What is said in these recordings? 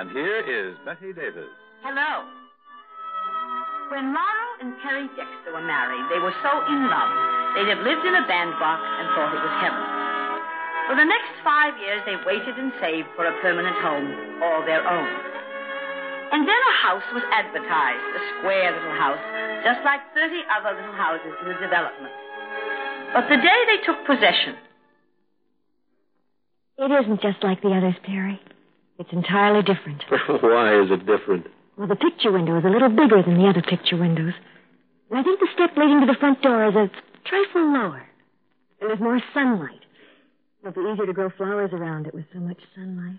And here is Bette Davis. Hello. When Laurel and Perry Dexter were married, they were so in love, they'd have lived in a bandbox and thought it was heaven. For the next five years, they waited and saved for a permanent home, all their own. And then a house was advertised, a square little house, just like 30 other little houses in the development. But the day they took possession, It isn't just like the others, Perry. It's entirely different. Why is it different? Well, the picture window is a little bigger than the other picture windows. And I think the step leading to the front door is a trifle lower. And there's more sunlight. It'll be easier to grow flowers around it with so much sunlight.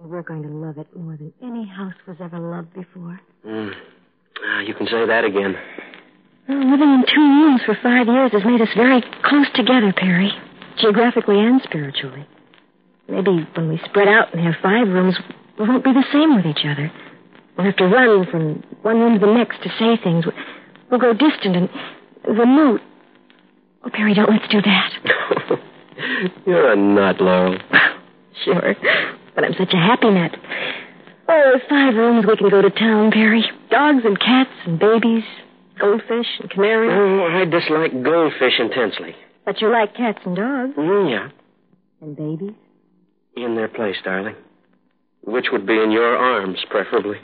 And we're going to love it more than any house was ever loved before. Mm. Ah, you can say that again. Well, living in two rooms for five years has made us very close together, Perry. Geographically and spiritually. Maybe when we spread out and have five rooms, we won't be the same with each other. We'll have to run from one room to the next to say things. We'll go distant and remote. Oh, Perry, don't let's do that. You're a nut, Laurel. sure. But I'm such a happy nut. Oh, with five rooms, we can go to town, Perry. Dogs and cats and babies, goldfish and canaries. Oh, I dislike goldfish intensely. But you like cats and dogs Mm, yeah. and babies. In their place, darling. Which would be in your arms, preferably.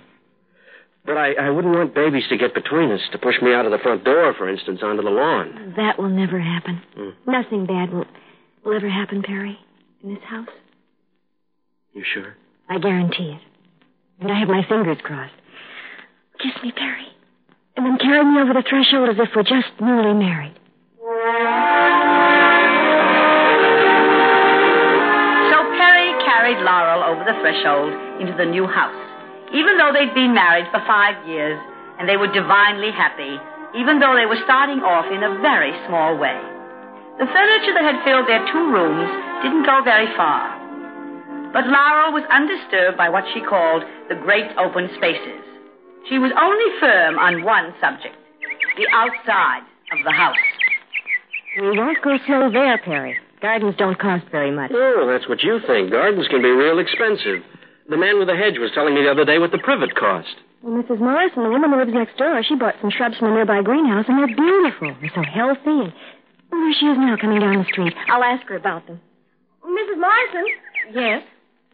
But I, I wouldn't want babies to get between us, to push me out of the front door, for instance, onto the lawn. That will never happen. Hmm. Nothing bad will, will ever happen, Perry, in this house. You sure? I guarantee it. And I have my fingers crossed. Kiss me, Perry. And then carry me over the threshold as if we're just newly married. So Perry carried Laurel over the threshold into the new house, even though they'd been married for five years and they were divinely happy, even though they were starting off in a very small way. The furniture that had filled their two rooms didn't go very far. But Laurel was undisturbed by what she called the great open spaces. She was only firm on one subject the outside of the house. We won't go slow there, Perry. Gardens don't cost very much. Oh, that's what you think. Gardens can be real expensive. The man with the hedge was telling me the other day what the privet cost. Well, Mrs. Morrison, the woman who lives next door, she bought some shrubs from a nearby greenhouse, and they're beautiful. They're so healthy. And oh, there she is now, coming down the street. I'll ask her about them. Mrs. Morrison? Yes?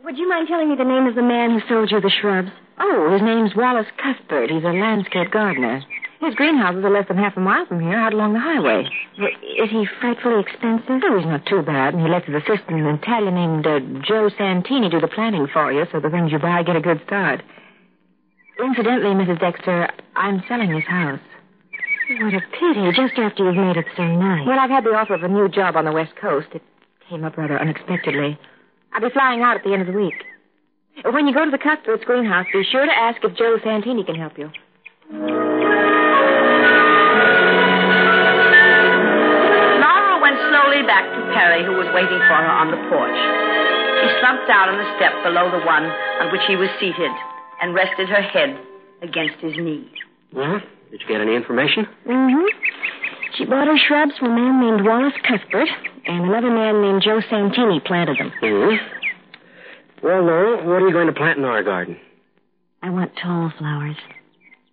Would you mind telling me the name of the man who sold you the shrubs? Oh, his name's Wallace Cuthbert. He's a landscape gardener. His greenhouses are less than half a mile from here, out along the highway. Well, Is he frightfully expensive? Oh, he's not too bad, and he lets his assistant, an Italian named uh, Joe Santini, do the planting for you, so the things you buy get a good start. Incidentally, Mrs. Dexter, I'm selling this house. What a pity, just after you've made it so nice. Well, I've had the offer of a new job on the West Coast. It came up rather unexpectedly. I'll be flying out at the end of the week. When you go to the Cuthbert's greenhouse, be sure to ask if Joe Santini can help you. Laura went slowly back to Perry, who was waiting for her on the porch. She slumped down on the step below the one on which he was seated and rested her head against his knee. Well, did you get any information? Mm-hmm. She bought her shrubs from a man named Wallace Cuthbert, and another man named Joe Santini planted them. hmm Well, Laurel, what are you going to plant in our garden? I want tall flowers,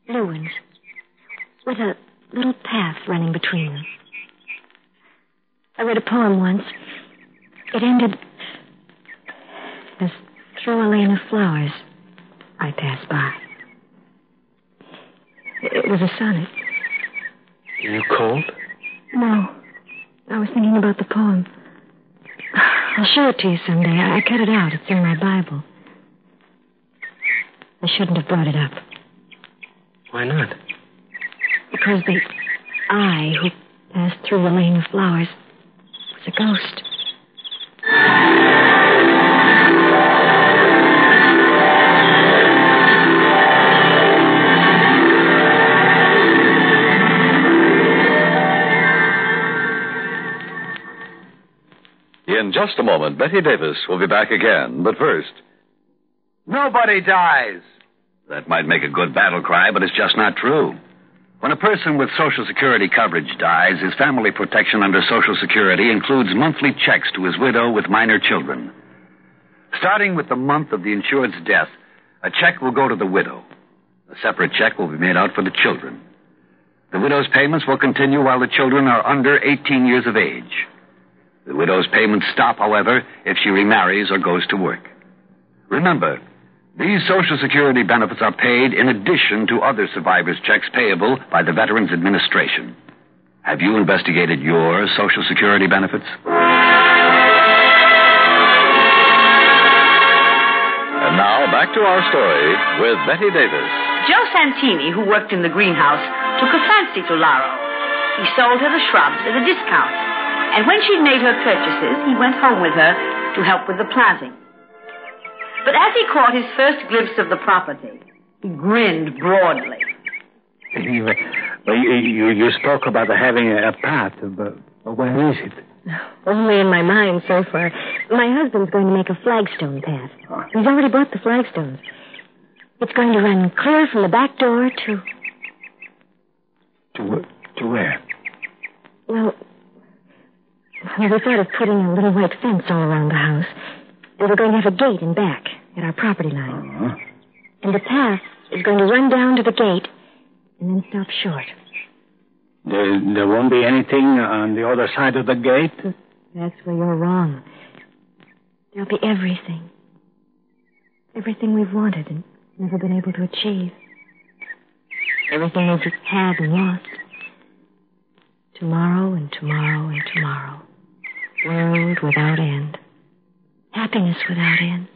blue ones, with a little path running between them. I read a poem once. It ended as through a lane of flowers I passed by. It was a sonnet. You cold? No, I was thinking about the poem. I'll show it to you someday. I I cut it out. It's in my Bible. I shouldn't have brought it up. Why not? Because the I who passed through the lane of flowers was a ghost. Just a moment, Bette Davis will be back again. But first, Nobody dies. That might make a good battle cry, but it's just not true. When a person with Social Security coverage dies, his family protection under Social Security includes monthly checks to his widow with minor children. Starting with the month of the insured's death, a check will go to the widow. A separate check will be made out for the children. The widow's payments will continue while the children are under 18 years of age. The widow's payments stop, however, if she remarries or goes to work. Remember, these Social Security benefits are paid in addition to other survivors' checks payable by the Veterans Administration. Have you investigated your Social Security benefits? and now back to our story with Bette Davis. Joe Santini, who worked in the greenhouse, took a fancy to Laurel. He sold her the shrubs at a discount. And when she'd made her purchases, he went home with her to help with the planting. But as he caught his first glimpse of the property, he grinned broadly. You, uh, you, you, you spoke about having a path, uh, but where is it? Only in my mind so far. My husband's going to make a flagstone path. He's already bought the flagstones. It's going to run clear from the back door to, To, to where? well, well, we thought of putting a little white fence all around the house. And we're going to have a gate in back at our property line. Huh? And the path is going to run down to the gate and then stop short. There, there won't be anything on the other side of the gate? Mm, that's where you're wrong. There'll be everything. Everything we've wanted and never been able to achieve. Everything we've just had and lost. Tomorrow and tomorrow and tomorrow. World without end. Happiness without end.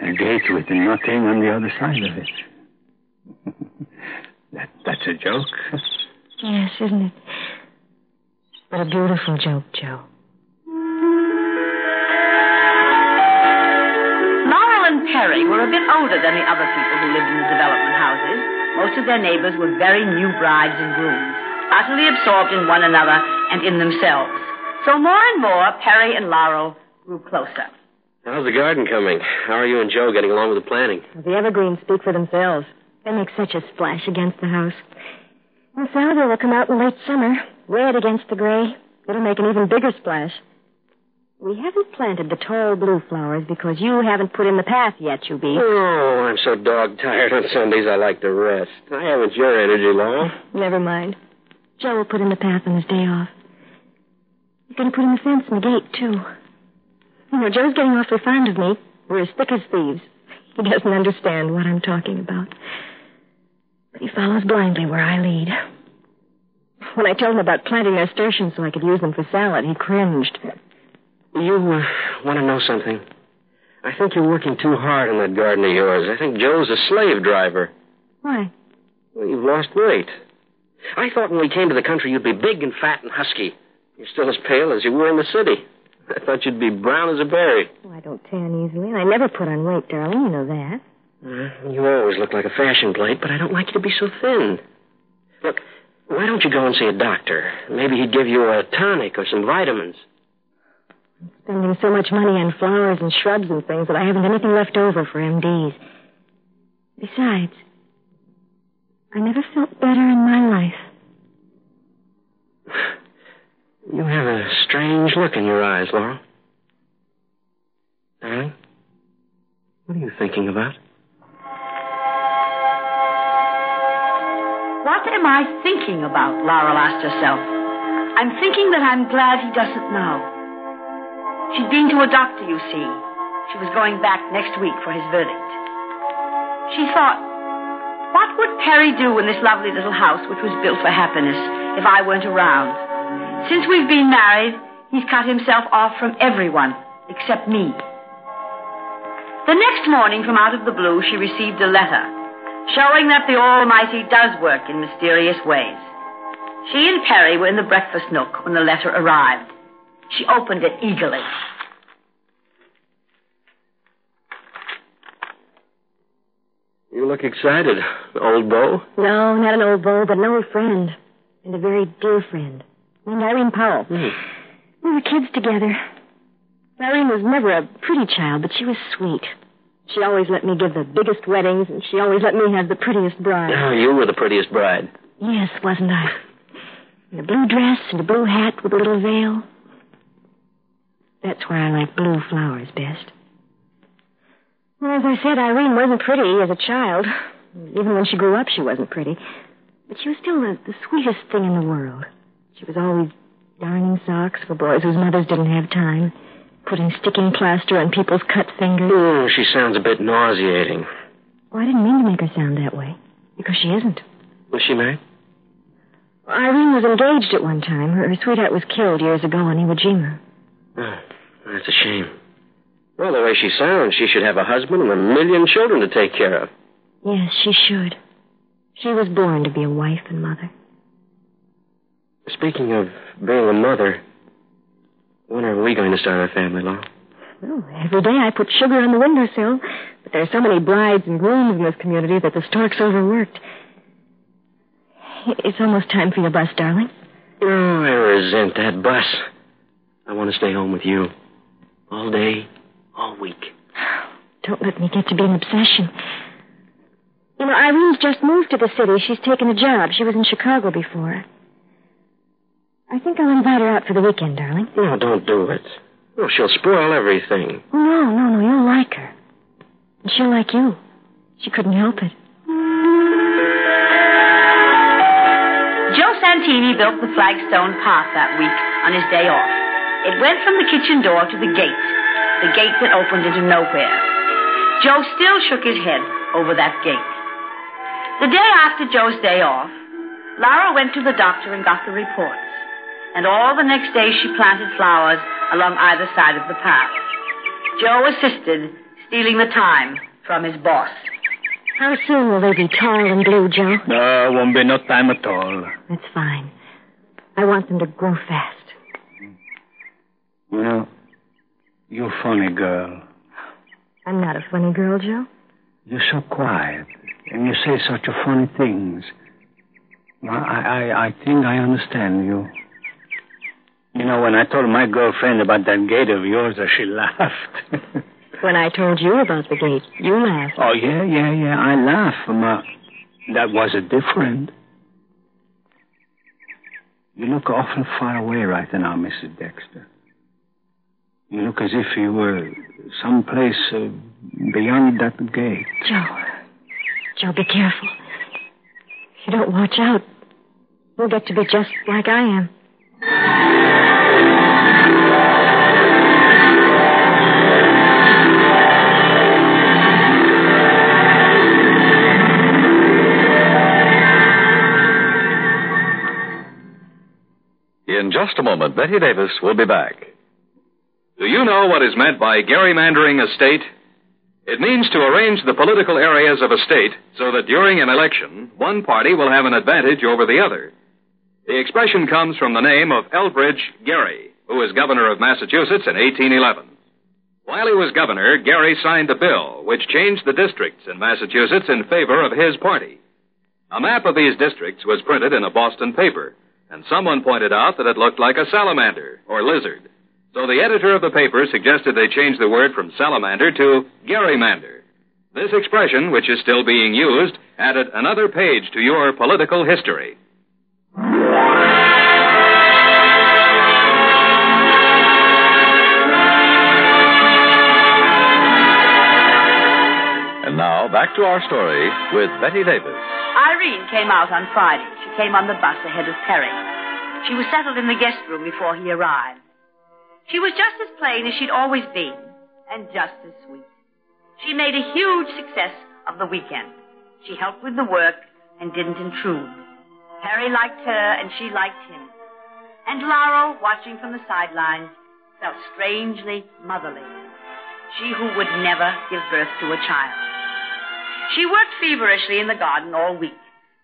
a gate with nothing on the other side of it. that, that's a joke. Yes, isn't it? But a beautiful joke, Joe. Laurel and Perry were a bit older than the other people who lived in the development houses. Most of their neighbors were very new brides and grooms, utterly absorbed in one another and in themselves. So more and more, Perry and Laurel grew closer. How's the garden coming? How are you and Joe getting along with the planting? The evergreens speak for themselves. They make such a splash against the house. And Salvia will come out in late summer, red against the gray. It'll make an even bigger splash. We haven't planted the tall blue flowers because you haven't put in the path yet, you be. Oh, I'm so dog tired on Sundays I like to rest. I haven't your energy, Laurel. Never mind. Joe will put in the path on his day off. He's going to put in the fence and the gate, too. You know, Joe's getting awfully fond of me. We're as thick as thieves. He doesn't understand what I'm talking about. But he follows blindly where I lead. When I told him about planting nasturtiums so I could use them for salad, he cringed. You uh, want to know something? I think you're working too hard on that garden of yours. I think Joe's a slave driver. Why? Well, you've lost weight. I thought when we came to the country you'd be big and fat and husky. You're still as pale as you were in the city. I thought you'd be brown as a berry. Oh, I don't tan easily, and I never put on weight, darling. You know that. Uh, you always look like a fashion plate, but I don't like you to be so thin. Look, why don't you go and see a doctor? Maybe he'd give you a tonic or some vitamins. I'm spending so much money on flowers and shrubs and things that I haven't anything left over for MDs. Besides, I never felt better in my life. You have a strange look in your eyes, Laurel. Darling, what are you thinking about? What am I thinking about? Laurel asked herself. I'm thinking that I'm glad he doesn't know. She'd been to a doctor, you see. She was going back next week for his verdict. She thought, what would Perry do in this lovely little house which was built for happiness if I weren't around? Since we've been married, he's cut himself off from everyone except me. The next morning, from out of the blue, she received a letter showing that the Almighty does work in mysterious ways. She and Perry were in the breakfast nook when the letter arrived. She opened it eagerly. You look excited, old beau. No, not an old beau, but an old friend. And a very dear friend. Named Irene Powell. Hmm. We were kids together. Irene was never a pretty child, but she was sweet. She always let me give the biggest weddings, and she always let me have the prettiest bride. Oh, you were the prettiest bride. Yes, wasn't I? In a blue dress and a blue hat with a little veil. That's why I like blue flowers best. Well, as I said, Irene wasn't pretty as a child. Even when she grew up, she wasn't pretty. But she was still the, the sweetest thing in the world. She was always darning socks for boys whose mothers didn't have time, putting sticking plaster on people's cut fingers. Hmm, she sounds a bit nauseating. Oh, I didn't mean to make her sound that way, because she isn't. Was she married? Irene was engaged at one time. Her, her sweetheart was killed years ago in Iwo Jima. Oh, that's a shame. Well, the way she sounds, she should have a husband and a million children to take care of. Yes, she should. She was born to be a wife and mother. Speaking of being a mother, when are we going to start our family, Laura? Well, every day I put sugar on the windowsill, but there are so many brides and grooms in this community that the stork's overworked. It's almost time for your bus, darling. Oh, I resent that bus. I want to stay home with you. All day, all week. Don't let me get to be an obsession. You know, Irene's just moved to the city. She's taken a job. She was in Chicago before. I think I'll invite her out for the weekend, darling. No, don't do it. Oh, she'll spoil everything. Oh, no, no, no. You'll like her. And she'll like you. She couldn't help it. Joe Santini built the flagstone path that week on his day off. It went from the kitchen door to the gate, the gate that opened into nowhere. Joe still shook his head over that gate. The day after Joe's day off, Laura went to the doctor and got the reports. And all the next day she planted flowers along either side of the path. Joe assisted, stealing the time from his boss. How soon will they be tall and blue, Joe? No, won't be no time at all. That's fine. I want them to grow fast. You know, you're funny, girl. I'm not a funny girl, Joe. You're so quiet, and you say such funny things. I, I, I think I understand you. You know, when I told my girlfriend about that gate of yours, she laughed. When I told you about the gate, you laughed. oh, yeah, yeah, yeah, I laughed, that was a different. You look awful far away right now, Mrs. Dexter. You look as if you were someplace uh, beyond that gate. Joe. Joe, be careful. If you don't watch out, you'll get to be just like I am. In just a moment, Bette Davis will be back. Do you know what is meant by gerrymandering a state? It means to arrange the political areas of a state so that during an election, one party will have an advantage over the other. The expression comes from the name of Elbridge Gerry, who was governor of Massachusetts in 1811. While he was governor, Gerry signed a bill which changed the districts in Massachusetts in favor of his party. A map of these districts was printed in a Boston paper, and someone pointed out that it looked like a salamander, or lizard. So the editor of the paper suggested they change the word from salamander to gerrymander. This expression, which is still being used, added another page to your political history. And now, back to our story with Bette Davis. Irene came out on Friday. She came on the bus ahead of Perry. She was settled in the guest room before he arrived. She was just as plain as she'd always been, and just as sweet. She made a huge success of the weekend. She helped with the work and didn't intrude. Harry liked her, and she liked him. And Laurel, watching from the sidelines, felt strangely motherly. She who would never give birth to a child. She worked feverishly in the garden all week.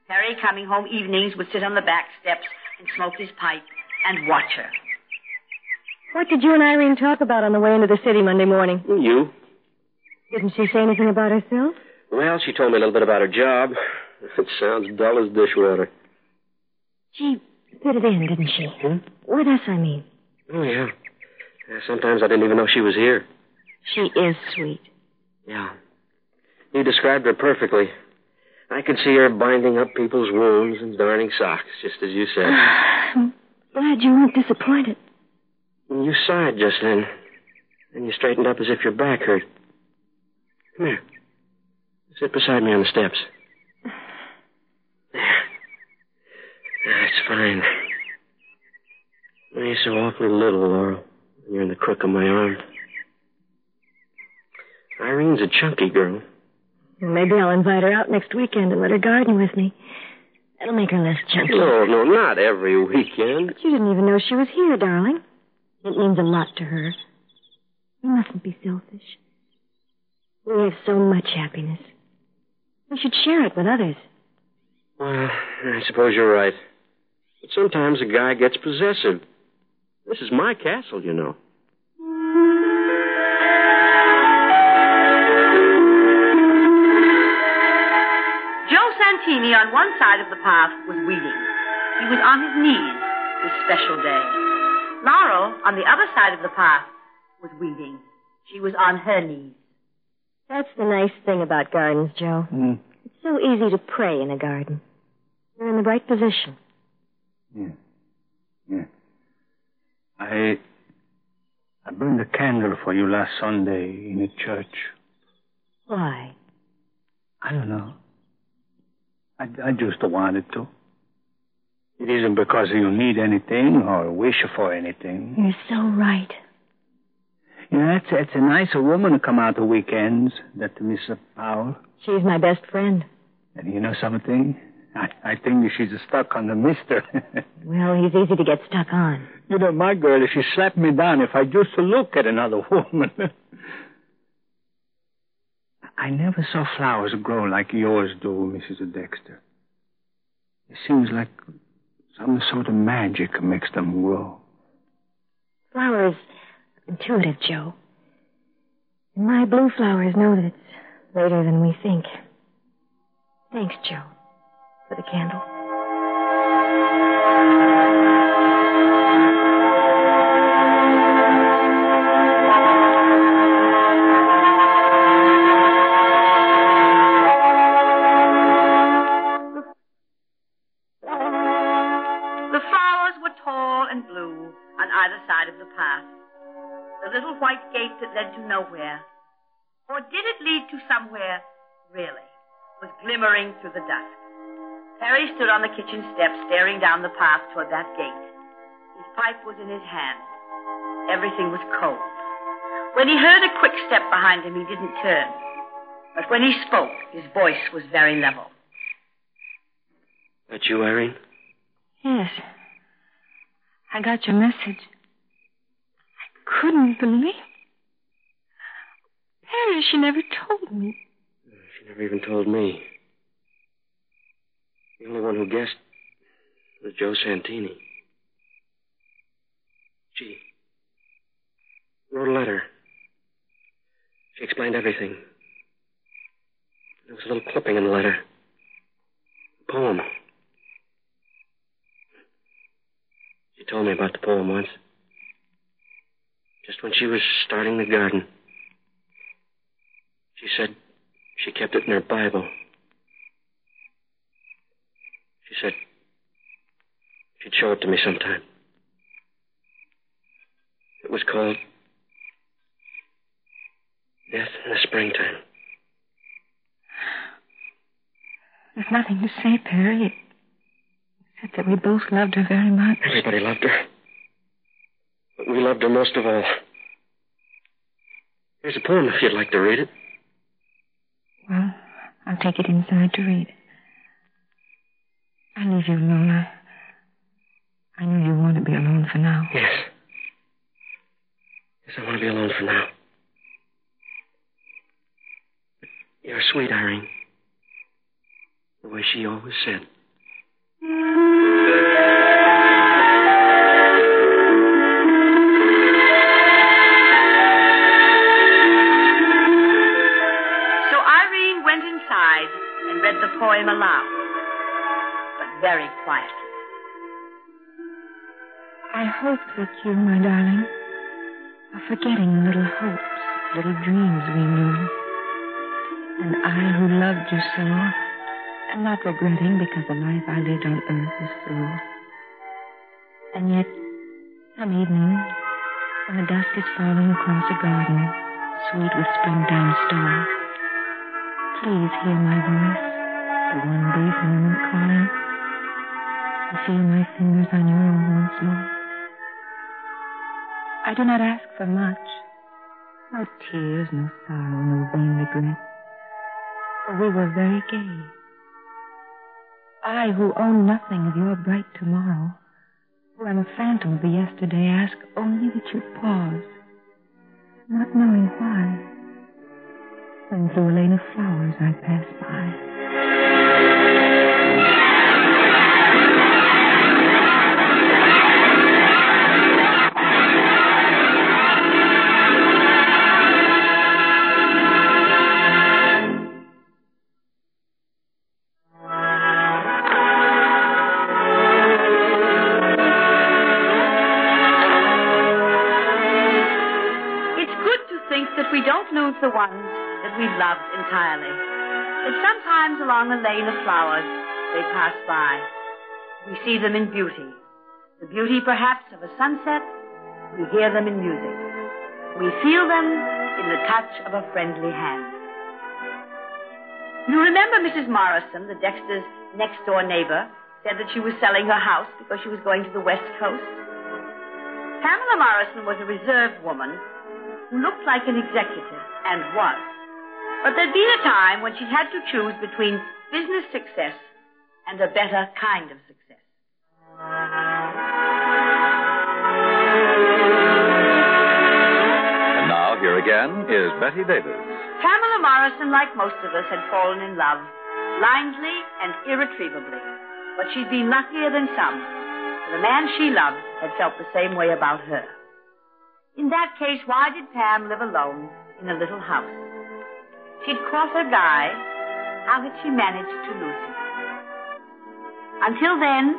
Harry, coming home evenings, would sit on the back steps and smoke his pipe and watch her. What did you and Irene talk about on the way into the city Monday morning? You? Didn't she say anything about herself? Well, she told me a little bit about her job. It sounds dull as dishwater. She fit it in, didn't she? Hmm? With us, I mean. Oh, yeah. yeah. Sometimes I didn't even know she was here. She is sweet. Yeah. You described her perfectly. I could see her binding up people's wounds and darning socks, just as you said. I'm glad you weren't disappointed. You sighed just then. And you straightened up as if your back hurt. Come here. Sit beside me on the steps. There. That's fine. You're so awfully little, Laurel. You're in the crook of my arm. Irene's a chunky girl. Maybe I'll invite her out next weekend and let her garden with me. That'll make her less oh, chunky. No, no, not every weekend. But you didn't even know she was here, darling. It means a lot to her. You mustn't be selfish. We have so much happiness. We should share it with others. Well, I suppose you're right. But sometimes a guy gets possessive. This is my castle, you know. Joe Santini on one side of the path was weeding. He was on his knees this special day. Laurel, on the other side of the path, was weeding. She was on her knees. That's the nice thing about gardens, Joe. Mm. It's so easy to pray in a garden. You're in the right position. Yeah. Yeah. I I burned a candle for you last Sunday in a church. Why? I don't know. I, I just wanted to. It isn't because you need anything or wish for anything. You're so right. You know, it's, it's a nicer woman to come out the weekends, that Miss Powell. She's my best friend. And you know something? I, I think she's stuck on the mister. Well, he's easy to get stuck on. you know, my girl, if she slapped me down if I just look at another woman. I never saw flowers grow like yours do, Mrs. Dexter. It seems like some sort of magic makes them grow. Flowers intuitive, Joe. And my blue flowers know that it's later than we think. Thanks, Joe, for the candle. To nowhere, or did it lead to somewhere, really, was glimmering through the dusk. Harry stood on the kitchen steps, staring down the path toward that gate. His pipe was in his hand. Everything was cold. When he heard a quick step behind him, he didn't turn. But when he spoke, his voice was very level. That you, Irene? Yes. I got your message. I couldn't believe. Harry, she never told me. She never even told me. The only one who guessed was Joe Santini. She wrote a letter. She explained everything. There was a little clipping in the letter. A poem. She told me about the poem once. Just when she was starting the garden. She said She kept it in her Bible. She said she'd show it to me sometime. It was called Death in the Springtime. There's nothing to say, Perry, except that we both loved her very much. Everybody loved her. But we loved her most of all. Here's a poem if you'd like to read it. I'll take it inside to read. I leave you alone. I, I know you want to be alone for now. Yes. Yes, I want to be alone for now. But you're sweet, Irene. The way she always said. The aloud, but very quietly. I hope that you, my darling, are forgetting little hopes, little dreams we knew. And I, who loved you so, am not regretting because the life I lived on earth is through. And yet, some evening, when the dusk is falling across a garden, sweet with springtime stars, please hear my voice, one brief moment calling, and feel my fingers on your own once more. I do not ask for much. No tears, no sorrow, no vain regret. For we were very gay. I, who own nothing of your bright tomorrow, who am a phantom of the yesterday, ask only that you pause, not knowing why, when through a lane of flowers I pass by. The ones that we loved entirely. That sometimes along a lane of flowers they pass by. We see them in beauty. The beauty perhaps of a sunset. We hear them in music. We feel them in the touch of a friendly hand. You remember Mrs. Morrison, the Dexter's next door neighbor, said that she was selling her house because she was going to the West Coast? Pamela Morrison was a reserved woman who looked like an executive and was. But there'd been a time when she had to choose between business success and a better kind of success. And now, here again is Bette Davis. Pamela Morrison, like most of us, had fallen in love, blindly and irretrievably. But she'd been luckier than some. For the man she loved had felt the same way about her. In that case, why did Pam live alone in a little house? She'd caught her guy. How had she managed to lose him? Until then,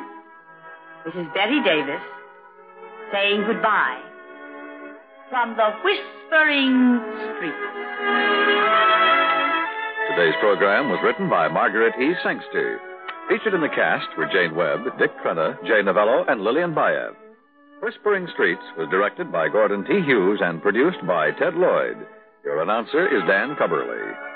this is Bette Davis saying goodbye from the Whispering Street. Today's program was written by Margaret E. Sangster. Featured in the cast were Jane Webb, Dick Crenna, Jay Novello, and Lillian Buyeff. Whispering Streets was directed by Gordon T. Hughes and produced by Ted Lloyd. Your announcer is Dan Cubberly.